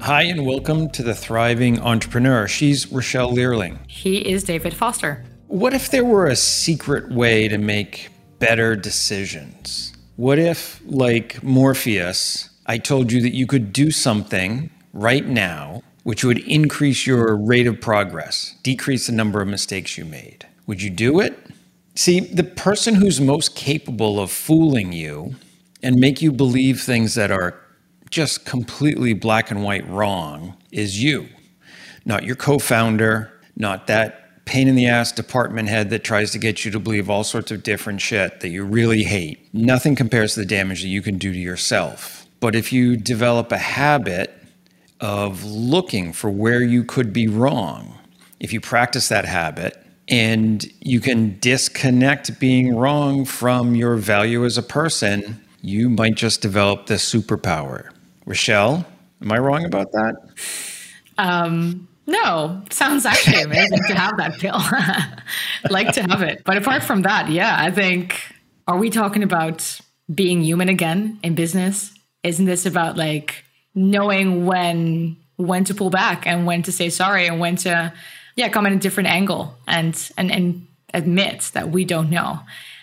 Hi, and welcome to the Thriving Entrepreneur. She's Rachelle Leerling. He is David Foster. What if there were a secret way to make better decisions? What if, like Morpheus, I told you that you could do something right now which would increase your rate of progress, decrease the number of mistakes you made? Would you do it? See, the person who's most capable of fooling you and make you believe things that are just completely black and white wrong is you, not your co founder, not that pain in the ass department head that tries to get you to believe all sorts of different shit that you really hate. Nothing compares to the damage that you can do to yourself. But if you develop a habit of looking for where you could be wrong, if you practice that habit, and you can disconnect being wrong from your value as a person, you might just develop this superpower. Rachelle, am I wrong about that? Um, no, sounds actually amazing to have that pill. like to have it. But apart from that, yeah, I think are we talking about being human again in business? Isn't this about like knowing when when to pull back and when to say sorry and when to yeah, come in a different angle and and and admit that we don't know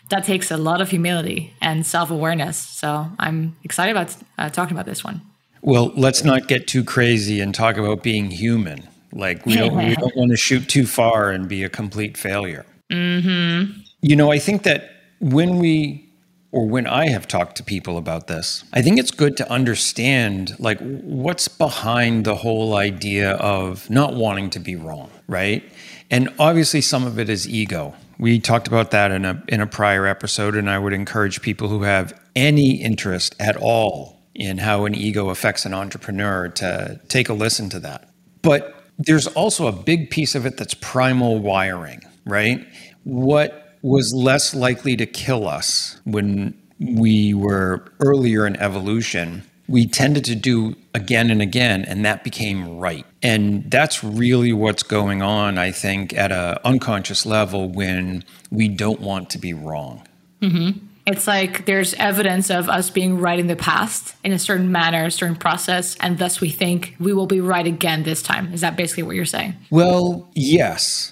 that takes a lot of humility and self awareness. So I'm excited about uh, talking about this one. Well, let's not get too crazy and talk about being human. Like we don't we don't want to shoot too far and be a complete failure. Mm-hmm. You know, I think that when we or when I have talked to people about this, I think it's good to understand like what's behind the whole idea of not wanting to be wrong, right? And obviously some of it is ego. We talked about that in a in a prior episode and I would encourage people who have any interest at all in how an ego affects an entrepreneur to take a listen to that. But there's also a big piece of it that's primal wiring, right? What was less likely to kill us when we were earlier in evolution, we tended to do again and again, and that became right. And that's really what's going on, I think, at an unconscious level when we don't want to be wrong. Mm-hmm. It's like there's evidence of us being right in the past in a certain manner, a certain process, and thus we think we will be right again this time. Is that basically what you're saying? Well, yes.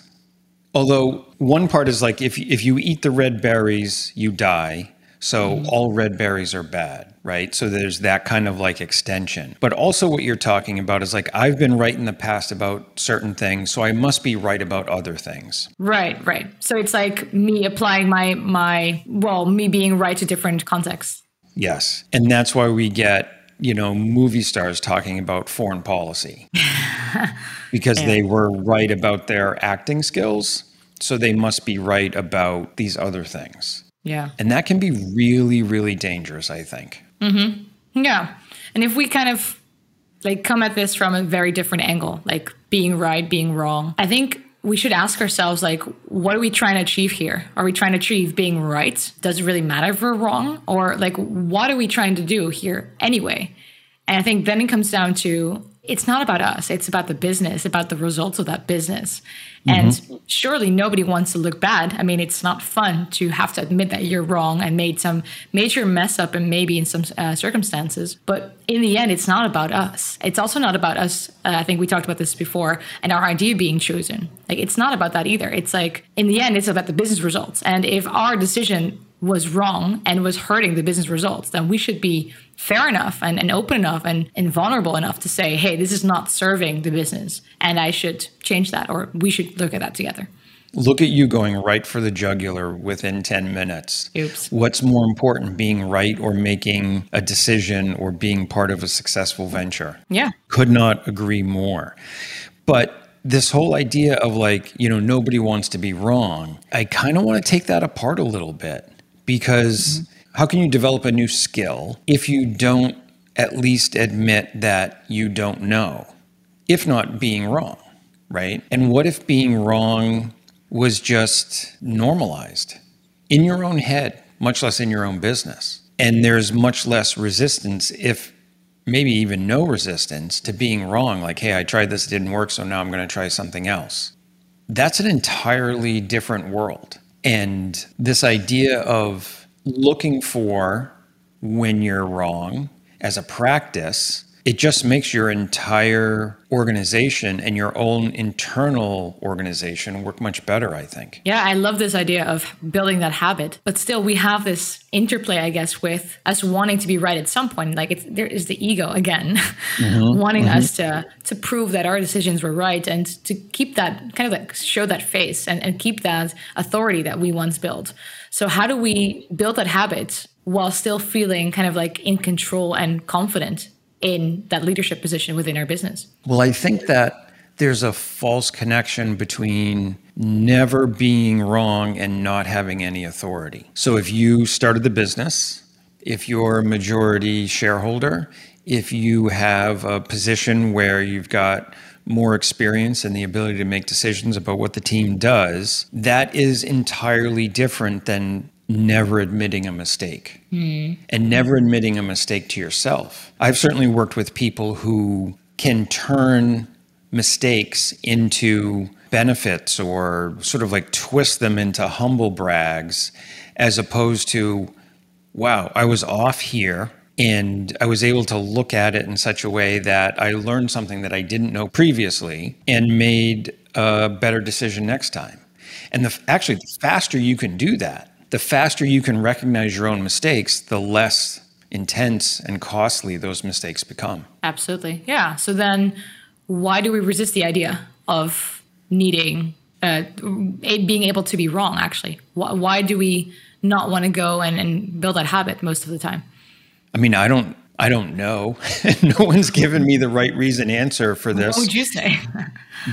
Although one part is like if if you eat the red berries, you die. So mm-hmm. all red berries are bad, right? So there's that kind of like extension. But also what you're talking about is like I've been right in the past about certain things, so I must be right about other things. Right, right. So it's like me applying my my well, me being right to different contexts. Yes. And that's why we get you know, movie stars talking about foreign policy because yeah. they were right about their acting skills. So they must be right about these other things. Yeah. And that can be really, really dangerous, I think. Mm-hmm. Yeah. And if we kind of like come at this from a very different angle, like being right, being wrong, I think we should ask ourselves like what are we trying to achieve here are we trying to achieve being right does it really matter if we're wrong or like what are we trying to do here anyway and i think then it comes down to it's not about us it's about the business about the results of that business and mm-hmm. surely nobody wants to look bad. I mean, it's not fun to have to admit that you're wrong and made some major mess up and maybe in some uh, circumstances. But in the end, it's not about us. It's also not about us. Uh, I think we talked about this before and our idea being chosen. Like, it's not about that either. It's like, in the end, it's about the business results. And if our decision was wrong and was hurting the business results, then we should be fair enough and, and open enough and, and vulnerable enough to say, hey, this is not serving the business and I should change that or we should look at that together. Look at you going right for the jugular within 10 minutes. Oops. What's more important, being right or making a decision or being part of a successful venture? Yeah. Could not agree more. But this whole idea of like, you know, nobody wants to be wrong, I kind of want to take that apart a little bit because mm-hmm. how can you develop a new skill if you don't at least admit that you don't know, if not being wrong, right? And what if being wrong was just normalized in your own head, much less in your own business? And there's much less resistance, if maybe even no resistance, to being wrong. Like, hey, I tried this, it didn't work, so now I'm going to try something else. That's an entirely different world. And this idea of looking for when you're wrong as a practice it just makes your entire organization and your own internal organization work much better, I think. Yeah, I love this idea of building that habit. But still, we have this interplay, I guess, with us wanting to be right at some point. Like it's, there is the ego again, mm-hmm, wanting mm-hmm. us to to prove that our decisions were right and to keep that kind of like show that face and, and keep that authority that we once built. So how do we build that habit while still feeling kind of like in control and confident in that leadership position within our business? Well, I think that there's a false connection between never being wrong and not having any authority. So if you started the business, if you're a majority shareholder, if you have a position where you've got more experience and the ability to make decisions about what the team does, that is entirely different than never admitting a mistake mm. and never admitting a mistake to yourself. I've certainly worked with people who can turn mistakes into benefits or sort of like twist them into humble brags as opposed to, wow, I was off here and I was able to look at it in such a way that I learned something that I didn't know previously and made a better decision next time. And the, actually, the faster you can do that, the faster you can recognize your own mistakes, the less intense and costly those mistakes become. Absolutely. Yeah. So then why do we resist the idea of needing uh, being able to be wrong actually why, why do we not want to go and, and build that habit most of the time i mean i don't i don't know no one's given me the right reason answer for this what would you say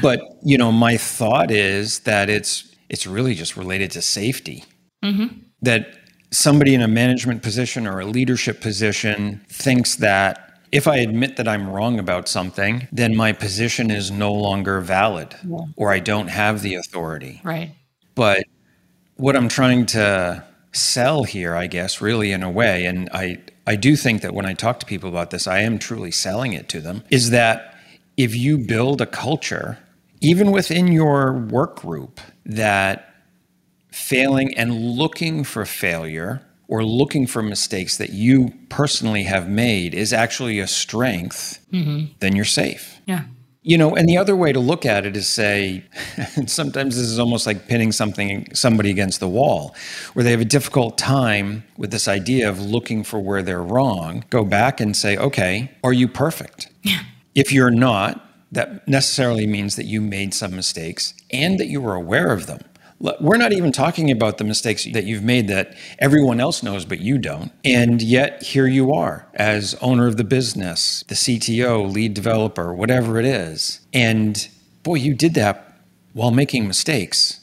but you know my thought is that it's it's really just related to safety mm-hmm. that somebody in a management position or a leadership position thinks that if I admit that I'm wrong about something, then my position is no longer valid yeah. or I don't have the authority. Right. But what I'm trying to sell here, I guess, really in a way, and I, I do think that when I talk to people about this, I am truly selling it to them, is that if you build a culture, even within your work group, that failing and looking for failure or looking for mistakes that you personally have made is actually a strength, mm-hmm. then you're safe. Yeah. You know, and the other way to look at it is say, sometimes this is almost like pinning something, somebody against the wall, where they have a difficult time with this idea of looking for where they're wrong. Go back and say, okay, are you perfect? Yeah. If you're not, that necessarily means that you made some mistakes and that you were aware of them. We're not even talking about the mistakes that you've made that everyone else knows, but you don't. And yet, here you are as owner of the business, the CTO, lead developer, whatever it is. And boy, you did that while making mistakes.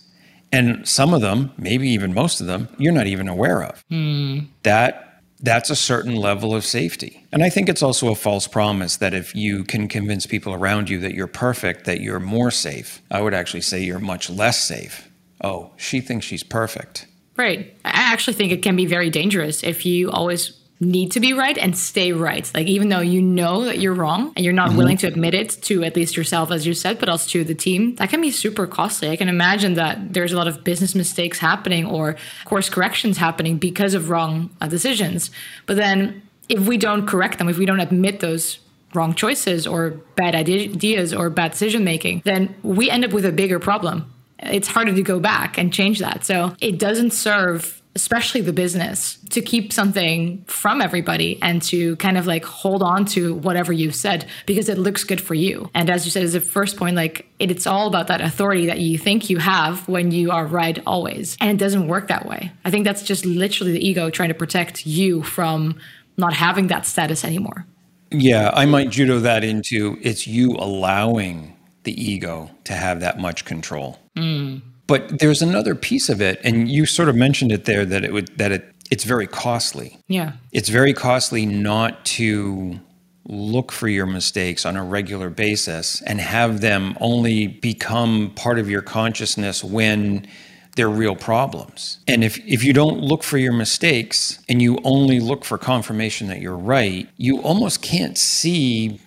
And some of them, maybe even most of them, you're not even aware of. Mm. That that's a certain level of safety. And I think it's also a false promise that if you can convince people around you that you're perfect, that you're more safe. I would actually say you're much less safe oh, she thinks she's perfect. Right. I actually think it can be very dangerous if you always need to be right and stay right. Like, even though you know that you're wrong and you're not mm-hmm. willing to admit it to at least yourself, as you said, but also to the team, that can be super costly. I can imagine that there's a lot of business mistakes happening or course corrections happening because of wrong uh, decisions. But then if we don't correct them, if we don't admit those wrong choices or bad ideas or bad decision making, then we end up with a bigger problem it's harder to go back and change that. So it doesn't serve especially the business to keep something from everybody and to kind of like hold on to whatever you've said because it looks good for you. And as you said, as a first point, like it, it's all about that authority that you think you have when you are right always. And it doesn't work that way. I think that's just literally the ego trying to protect you from not having that status anymore. Yeah, I might judo that into it's you allowing the ego to have that much control. Mm. But there's another piece of it, and you sort of mentioned it there that it would that it it's very costly. Yeah, it's very costly not to look for your mistakes on a regular basis and have them only become part of your consciousness when they're real problems. And if, if you don't look for your mistakes and you only look for confirmation that you're right, you almost can't see,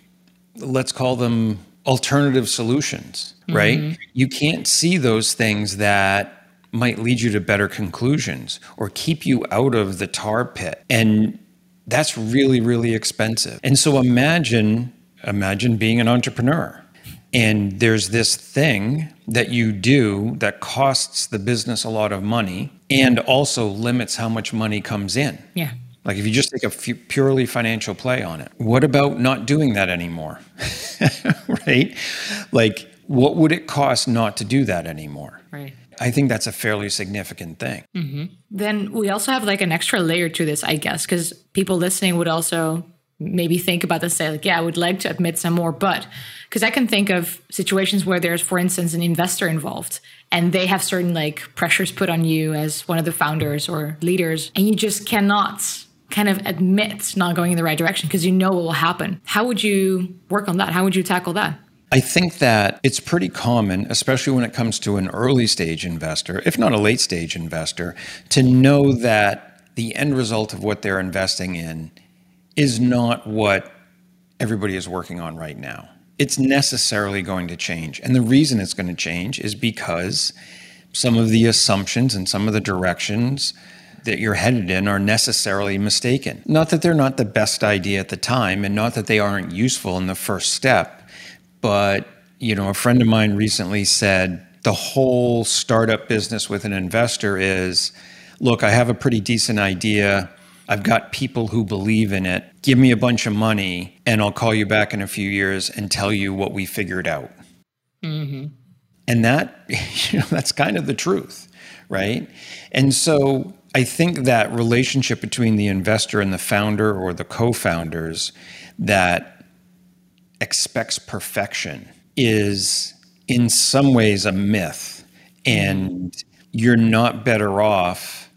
let's call them alternative solutions, right? Mm-hmm. You can't see those things that might lead you to better conclusions or keep you out of the tar pit. And That's really, really expensive. And so imagine, imagine being an entrepreneur. And there's this thing that you do that costs the business a lot of money and also limits how much money comes in. Yeah. Like if you just take a f- purely financial play on it, what about not doing that anymore? right? Like, what would it cost not to do that anymore? Right. I think that's a fairly significant thing. Mm-hmm. Then we also have like an extra layer to this, I guess, because people listening would also maybe think about this, say, like, yeah, I would like to admit some more, but because I can think of situations where there's, for instance, an investor involved and they have certain like pressures put on you as one of the founders or leaders, and you just cannot kind of admit not going in the right direction because you know what will happen. How would you work on that? How would you tackle that? I think that it's pretty common, especially when it comes to an early stage investor, if not a late stage investor, to know that the end result of what they're investing in is not what everybody is working on right now. It's necessarily going to change. And the reason it's going to change is because some of the assumptions and some of the directions that you're headed in are necessarily mistaken. Not that they're not the best idea at the time and not that they aren't useful in the first step, but you know, a friend of mine recently said the whole startup business with an investor is look, I have a pretty decent idea. I've got people who believe in it. Give me a bunch of money, and I'll call you back in a few years and tell you what we figured out. Mm-hmm. And that, you know, that's kind of the truth, right? And so I think that relationship between the investor and the founder or the co founders that expects perfection is in some ways a myth. And you're not better off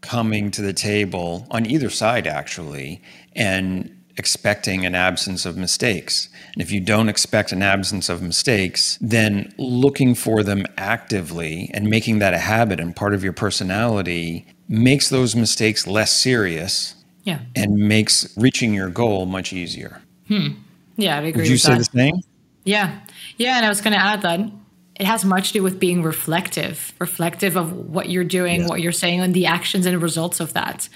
coming to the table on either side, actually, and expecting an absence of mistakes. And if you don't expect an absence of mistakes, then looking for them actively and making that a habit and part of your personality makes those mistakes less serious. Yeah. And makes reaching your goal much easier. Hmm. Yeah, I agree. Would you say that. the same? Yeah. Yeah. And I was going to add that it has much to do with being reflective, reflective of what you're doing, what you're saying, and the actions and results of that.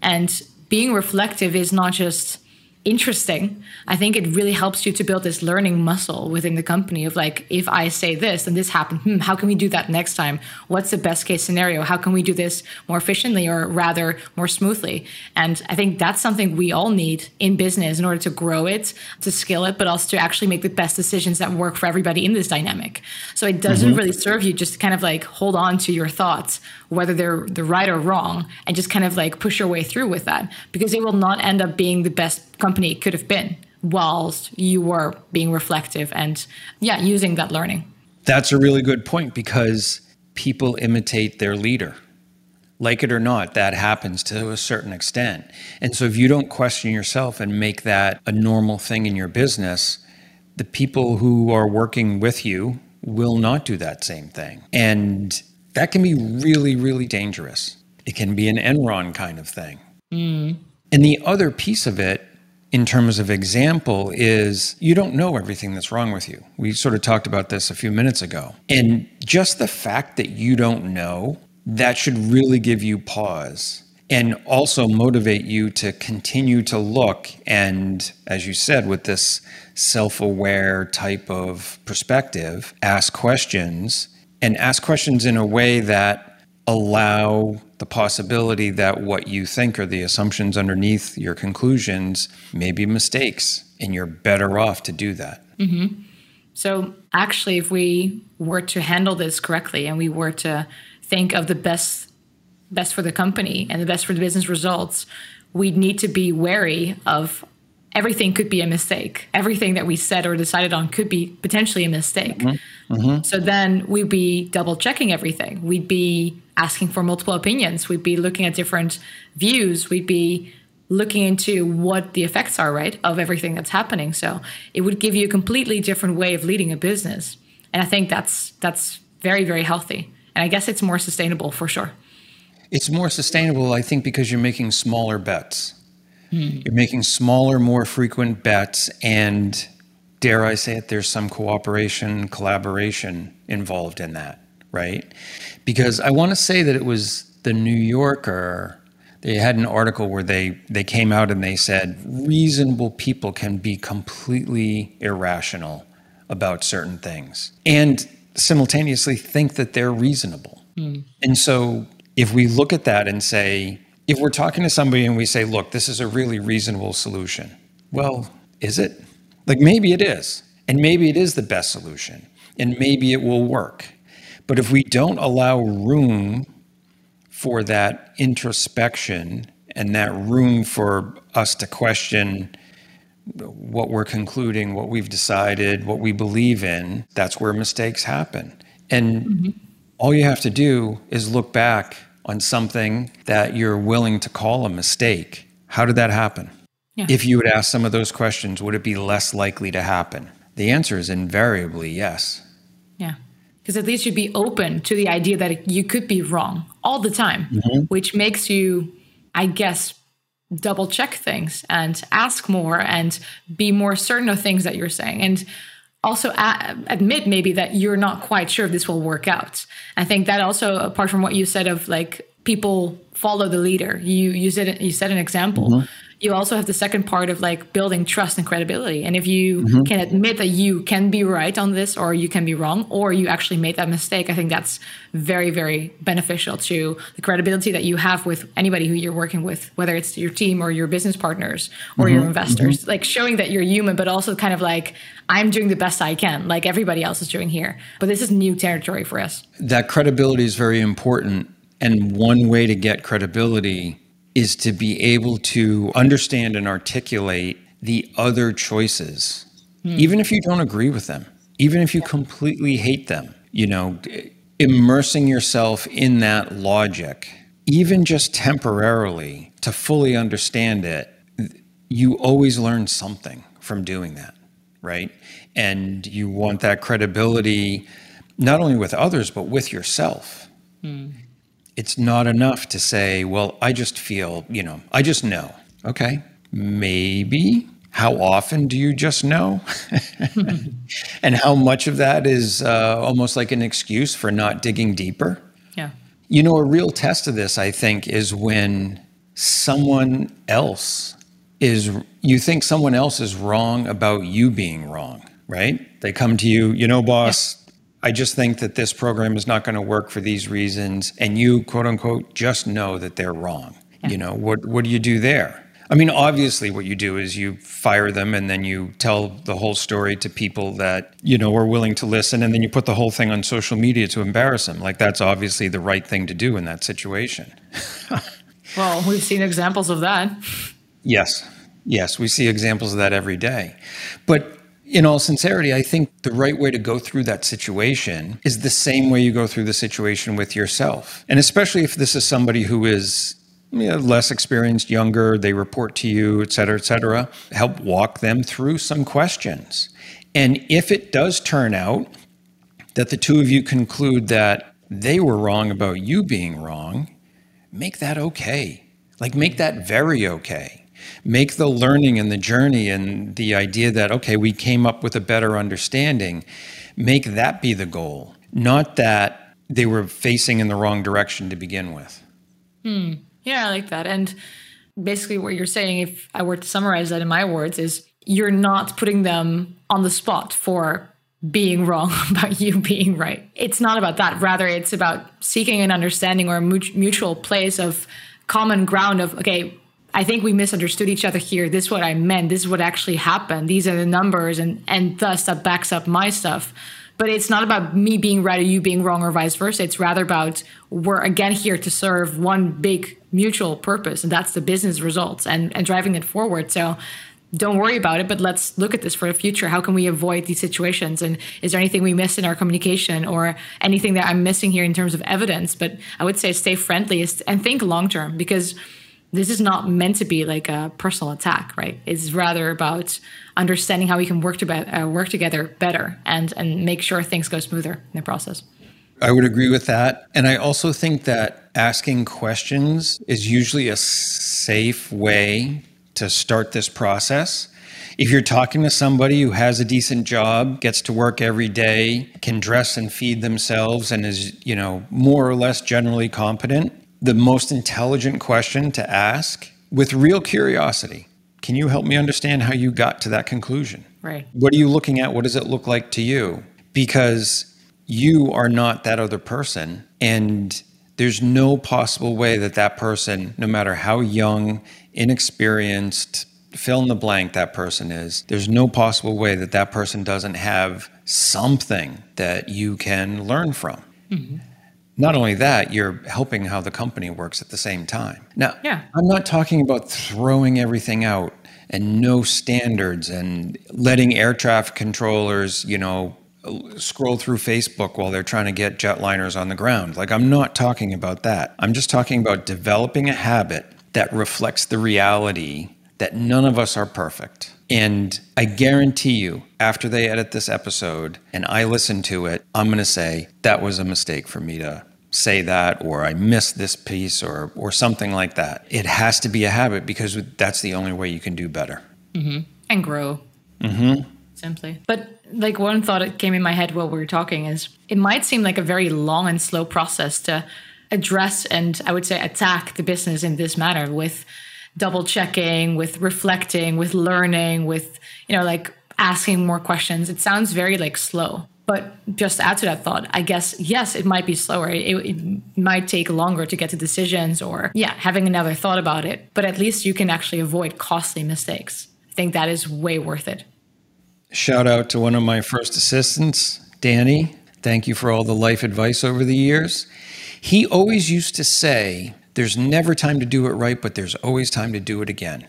And being reflective is not just interesting, I think it really helps you to build this learning muscle within the company of like, if I say this and this happened, hmm, how can we do that next time? What's the best case scenario? How can we do this more efficiently or rather more smoothly? And I think that's something we all need in business in order to grow it, to scale it, but also to actually make the best decisions that work for everybody in this dynamic. So it doesn't mm-hmm. really serve you just to kind of like hold on to your thoughts, whether they're the right or wrong, and just kind of like push your way through with that because it will not end up being the best company could have been whilst you were being reflective and yeah using that learning. That's a really good point because people imitate their leader. Like it or not that happens to a certain extent. And so if you don't question yourself and make that a normal thing in your business the people who are working with you will not do that same thing. And that can be really really dangerous. It can be an enron kind of thing. Mm. and the other piece of it in terms of example is you don't know everything that's wrong with you. We sort of talked about this a few minutes ago. And just the fact that you don't know, that should really give you pause and also motivate you to continue to look and as you said with this self-aware type of perspective, ask questions and ask questions in a way that allow the possibility that what you think are the assumptions underneath your conclusions may be mistakes, and you're better off to do that. Mm-hmm. So, actually, if we were to handle this correctly and we were to think of the best best for the company and the best for the business results, we'd need to be wary of everything could be a mistake. Everything that we said or decided on could be potentially a mistake. Mm-hmm. Mm-hmm. So then we'd be double checking everything. We'd be asking for multiple opinions. We'd be looking at different views. We'd be looking into what the effects are, right, of everything that's happening. So it would give you a completely different way of leading a business. And I think that's that's very, very healthy. And I guess it's more sustainable for sure. It's more sustainable, I think, because you're making smaller bets. Hmm. You're making smaller, more frequent bets, and dare I say it, there's some cooperation, collaboration involved in that, right? Because I want to say that it was the New Yorker they had an article where they they came out and they said reasonable people can be completely irrational about certain things and simultaneously think that they're reasonable. Mm. And so if we look at that and say if we're talking to somebody and we say look this is a really reasonable solution. Well, is it? Like maybe it is. And maybe it is the best solution. And maybe it will work. But if we don't allow room for that introspection and that room for us to question what we're concluding, what we've decided, what we believe in, that's where mistakes happen. And mm-hmm. all you have to do is look back on something that you're willing to call a mistake. How did that happen? Yeah. If you would ask some of those questions, would it be less likely to happen? The answer is invariably yes. Yeah because at least you'd be open to the idea that you could be wrong all the time, mm-hmm. which makes you, I guess, double check things and ask more and be more certain of things that you're saying. And also admit maybe that you're not quite sure if this will work out. I think that also, apart from what you said of like people follow the leader, you you said you said an example. Mm-hmm you also have the second part of like building trust and credibility. And if you mm-hmm. can admit that you can be right on this or you can be wrong or you actually made that mistake, I think that's very, very beneficial to the credibility that you have with anybody who you're working with, whether it's your team or your business partners or mm-hmm. your investors. Mm-hmm. Like showing that you're human, but also kind of like, I'm doing the best I can, like everybody else is doing here. But this is new territory for us. That credibility is very important. And one way to get credibility is to be able to understand and articulate the other choices, mm. even if you don't agree with them, even if you completely hate them, you know, immersing yourself in that logic, even just temporarily to fully understand it, you always learn something from doing that, right? And you want that credibility not only with others, but with yourself. Mm it's not enough to say, well, I just feel, you know, I just know. Okay, maybe. How often do you just know? and how much of that is uh, almost like an excuse for not digging deeper? Yeah. You know, a real test of this, I think, is when someone else is, you think someone else is wrong about you being wrong, right? They come to you, you know, boss, I just think that this program is not going to work for these reasons. And you, quote unquote, just know that they're wrong. Yeah. You know, what, what do you do there? I mean, obviously, what you do is you fire them and then you tell the whole story to people that, you know, are willing to listen. And then you put the whole thing on social media to embarrass them. Like, that's obviously the right thing to do in that situation. well, we've seen examples of that. Yes. Yes. We see examples of that every day. But in all sincerity, I think the right way to go through that situation is the same way you go through the situation with yourself. And especially if this is somebody who is you know, less experienced, younger, they report to you, et cetera, et cetera, help walk them through some questions. And if it does turn out that the two of you conclude that they were wrong about you being wrong, make that okay. Like, make that very okay make the learning and the journey and the idea that, okay, we came up with a better understanding, make that be the goal, not that they were facing in the wrong direction to begin with. Hmm. Yeah, I like that. And basically, what you're saying, if I were to summarize that in my words, is you're not putting them on the spot for being wrong about you being right. It's not about that. Rather, it's about seeking an understanding or a mutual place of common ground of, okay, I think we misunderstood each other here. This is what I meant. This is what actually happened. These are the numbers, and and thus that backs up my stuff. But it's not about me being right or you being wrong or vice versa. It's rather about we're again here to serve one big mutual purpose, and that's the business results and and driving it forward. So don't worry about it, but let's look at this for the future. How can we avoid these situations? And is there anything we missed in our communication or anything that I'm missing here in terms of evidence? But I would say stay friendly and think long term because this is not meant to be like a personal attack, right? It's rather about understanding how we can work to uh, work together better and and make sure things go smoother in the process. I would agree with that, and I also think that asking questions is usually a safe way to start this process. If you're talking to somebody who has a decent job, gets to work every day, can dress and feed themselves and is, you know, more or less generally competent, the most intelligent question to ask with real curiosity. Can you help me understand how you got to that conclusion? Right. What are you looking at? What does it look like to you? Because you are not that other person. And there's no possible way that that person, no matter how young, inexperienced, fill in the blank that person is, there's no possible way that that person doesn't have something that you can learn from. Mm-hmm. Not only that, you're helping how the company works at the same time. Now, yeah. I'm not talking about throwing everything out and no standards and letting air traffic controllers, you know, scroll through Facebook while they're trying to get jetliners on the ground. Like, I'm not talking about that. I'm just talking about developing a habit that reflects the reality that none of us are perfect. And I guarantee you, after they edit this episode and I listen to it, I'm going to say, that was a mistake for me to say that, or I missed this piece, or, or something like that. It has to be a habit because that's the only way you can do better. Mm-hmm. And grow. Mm-hmm. Simply. But like one thought that came in my head while we were talking is it might seem like a very long and slow process to address and I would say attack the business in this manner with double checking, with reflecting, with learning, with, you know, like asking more questions. It sounds very like slow. But just to add to that thought, I guess, yes, it might be slower. It, it, might take longer to get to decisions or, yeah, having another thought about it. But at least you can actually avoid costly mistakes. I think that is way worth it. Shout out to one of my first assistants, Danny. Thank you for all the life advice over the years. He always used to say, there's never time to do it right, but there's always time to do it again.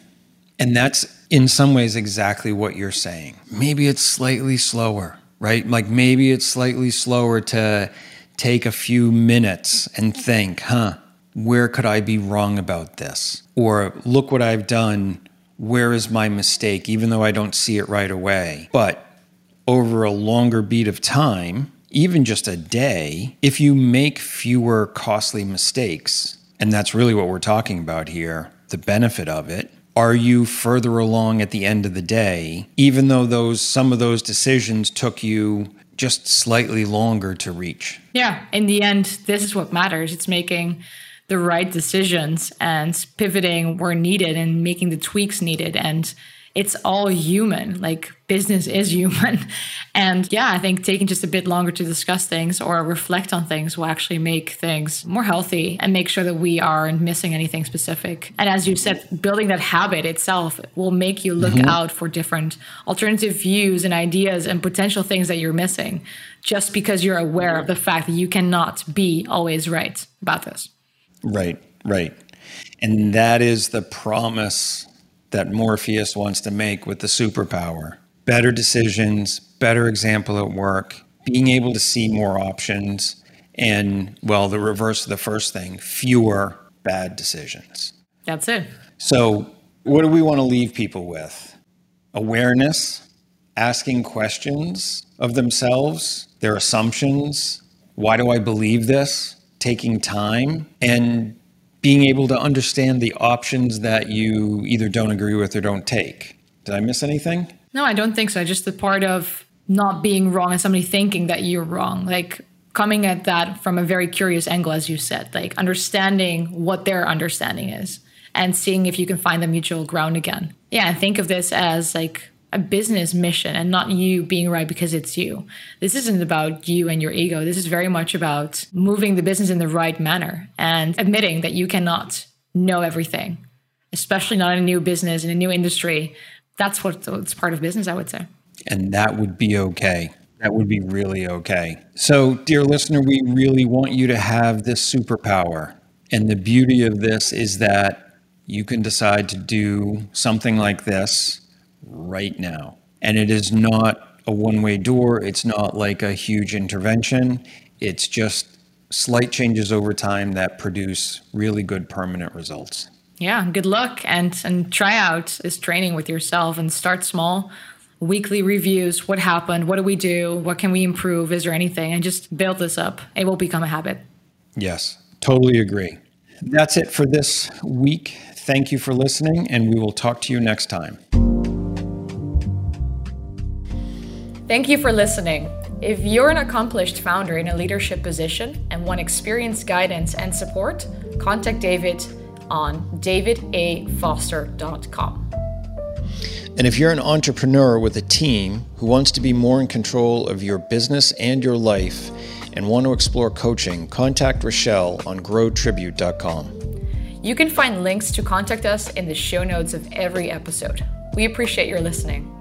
And that's in some ways exactly what you're saying. Maybe it's slightly slower, right? Like maybe it's slightly slower to take a few minutes and think, huh, where could I be wrong about this? Or look what I've done. Where is my mistake? Even though I don't see it right away. But over a longer beat of time, even just a day, if you make fewer costly mistakes, and that's really what we're talking about here the benefit of it. Are you further along at the end of the day, even though those some of those decisions took you just slightly longer to reach? Yeah, in the end, this is what matters. It's making the right decisions and pivoting where needed and making the tweaks needed and it's all human. Like business is human. And yeah, I think taking just a bit longer to discuss things or reflect on things will actually make things more healthy and make sure that we aren't missing anything specific. And as you said, building that habit itself will make you look mm-hmm. out for different alternative views and ideas and potential things that you're missing just because you're aware of the fact that you cannot be always right about this. Right, right. And that is the promise that Morpheus wants to make with the superpower. Better decisions, better example at work, being able to see more options, and, well, the reverse of the first thing, fewer bad decisions. That's it. So, what do we want to leave people with? Awareness, asking questions of themselves, their assumptions. Why do I believe this? Taking time and being able to understand the options that you either don't agree with or don't take. Did I miss anything? No, I don't think so. Just the part of not being wrong and somebody thinking that you're wrong. Like coming at that from a very curious angle, as you said, like understanding what their understanding is and seeing if you can find the mutual ground again. Yeah, and think of this as like a business mission and not you being right because it's you. This isn't about you and your ego. This is very much about moving the business in the right manner and admitting that you cannot know everything, especially not in a new business, in a new industry. That's what's part of business, I would say. And that would be okay. That would be really okay. So, dear listener, we really want you to have this superpower. And the beauty of this is that you can decide to do something like this right now. And it is not a one way door, it's not like a huge intervention. It's just slight changes over time that produce really good permanent results. Yeah, good luck and and try out this training with yourself and start small. Weekly reviews, what happened, what do we do, what can we improve, is there anything and just build this up. It will become a habit. Yes, totally agree. That's it for this week. Thank you for listening and we will talk to you next time. Thank you for listening. If you're an accomplished founder in a leadership position and want experienced guidance and support, contact David on davidafoster.com. And if you're an entrepreneur with a team who wants to be more in control of your business and your life and want to explore coaching, contact Rachelle on growtribute.com. You can find links to contact us in the show notes of every episode. We appreciate your listening.